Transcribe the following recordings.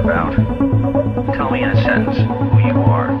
About. Tell me in a sentence who you are.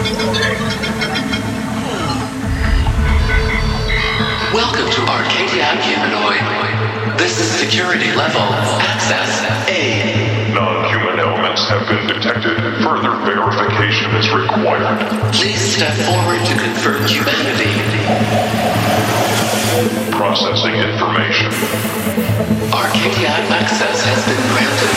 Welcome to Arcadia Humanoid. This is security level access A. Non-human elements have been detected. Further verification is required. Please step forward to confirm humanity. Processing information. Arcadia access has been granted.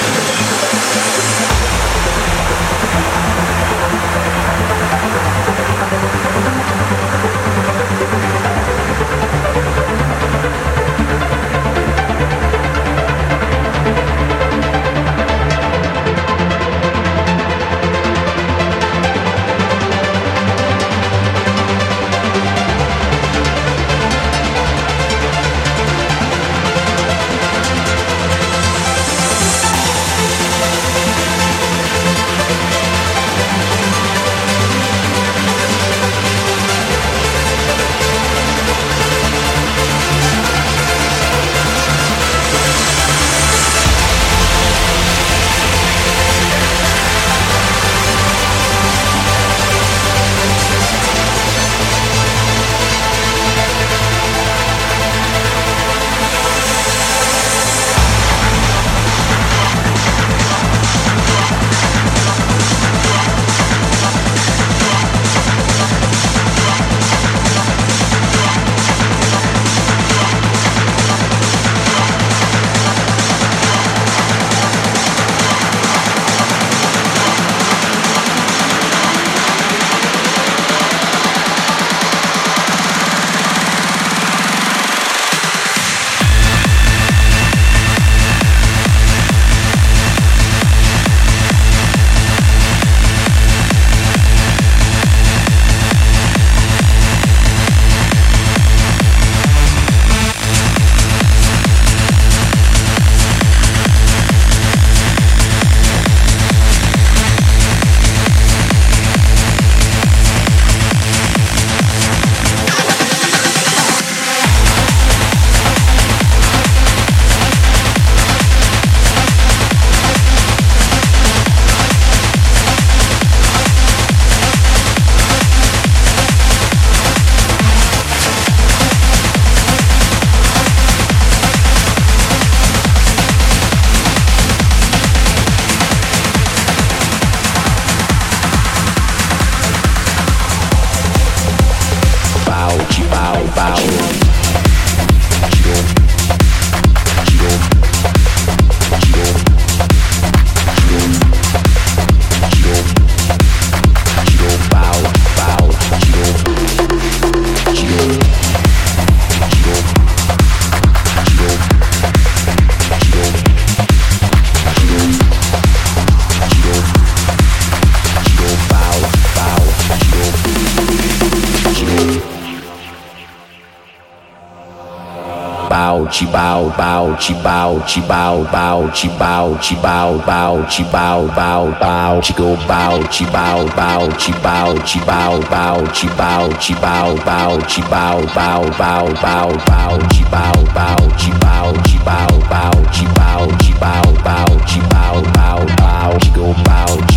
Chi bow, bow, chi bow, chi bow, bow, chi bow, chi bow, bow, chi bow, bow, bow, chi go bow, chi bow, bow, chi bow, chi bow, bow, chi bow, chi bow, bow, chi bow, bow, bow, bow, bow, chi bow, bow, chi bow, chi bow, bow, chi bow, chi bow, bow, chi bow, bow, bow, chi go bow,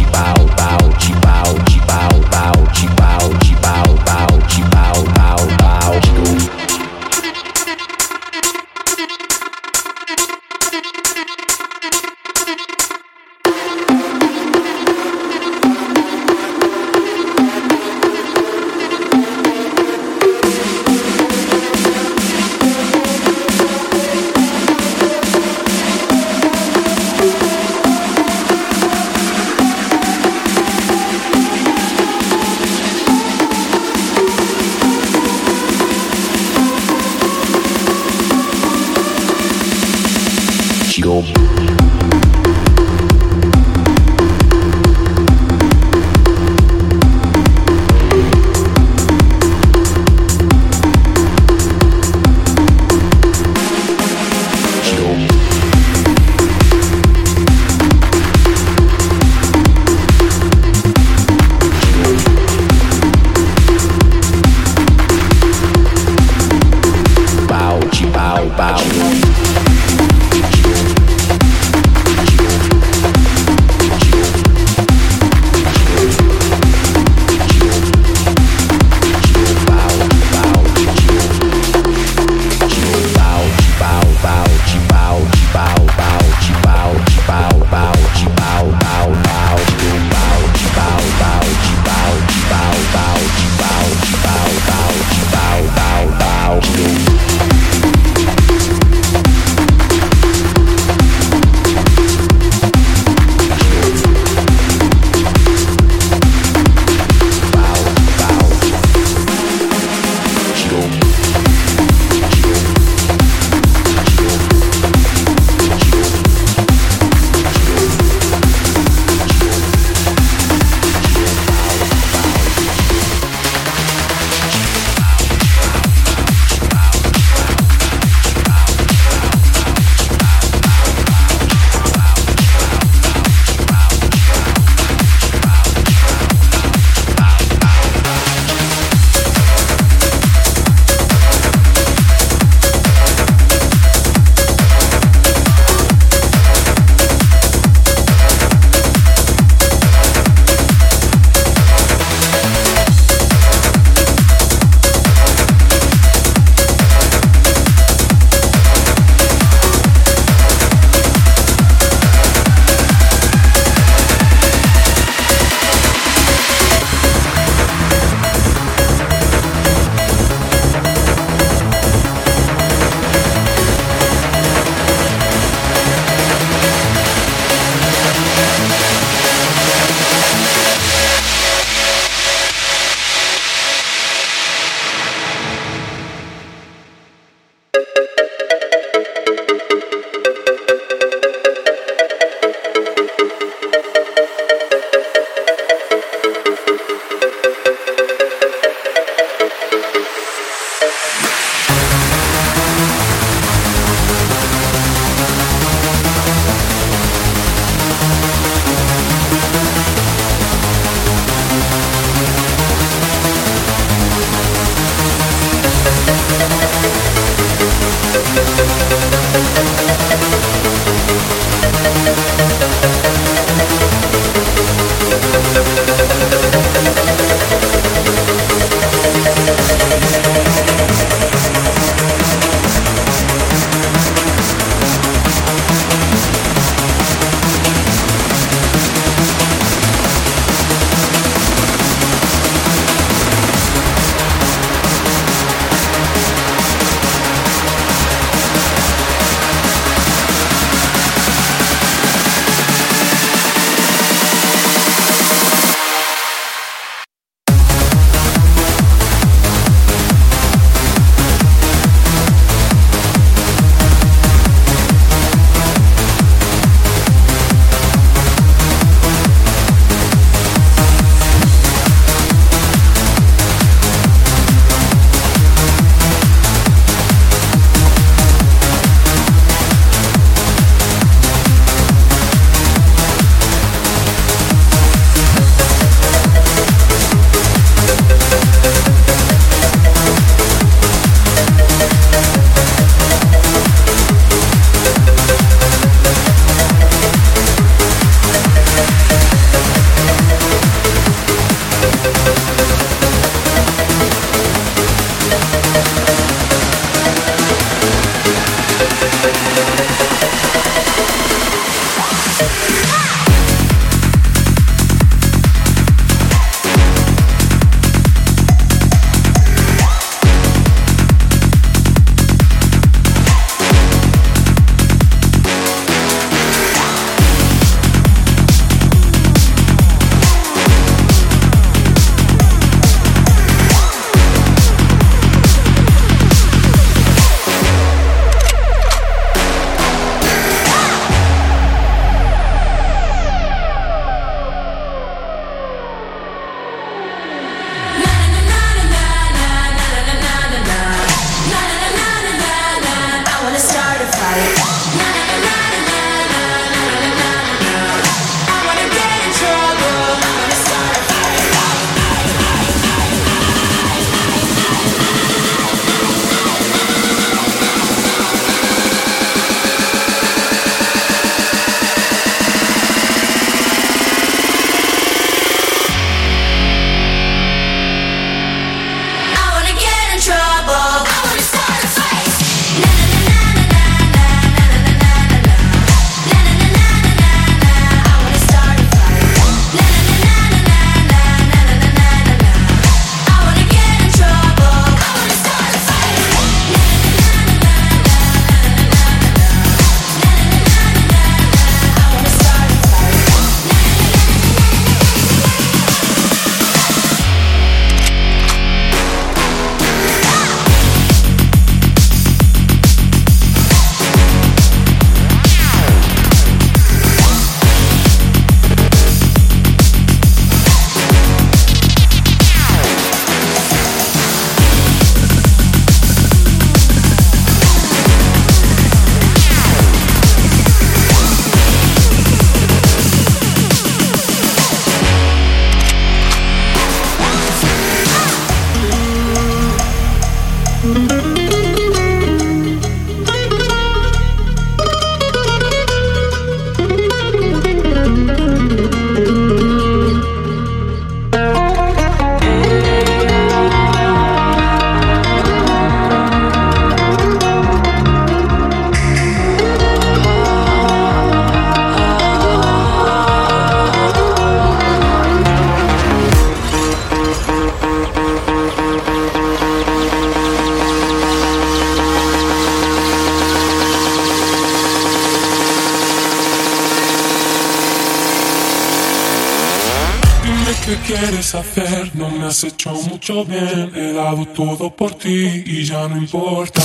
deshacer, no me has hecho mucho bien, he dado todo por ti y ya no importa.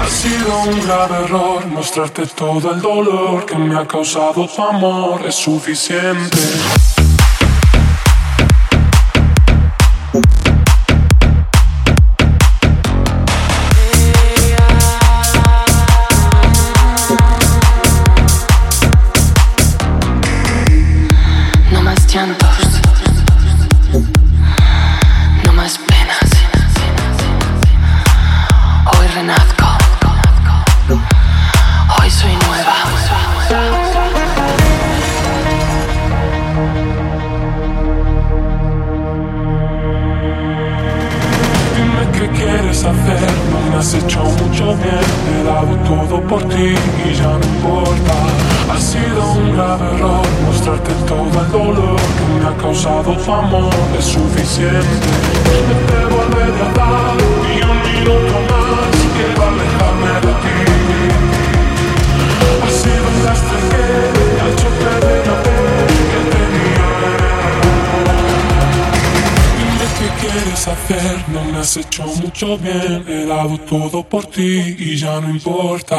Ha sido un grave error mostrarte todo el dolor que me ha causado tu amor es suficiente. mucho bien, he dado todo por ti e y ya no importa.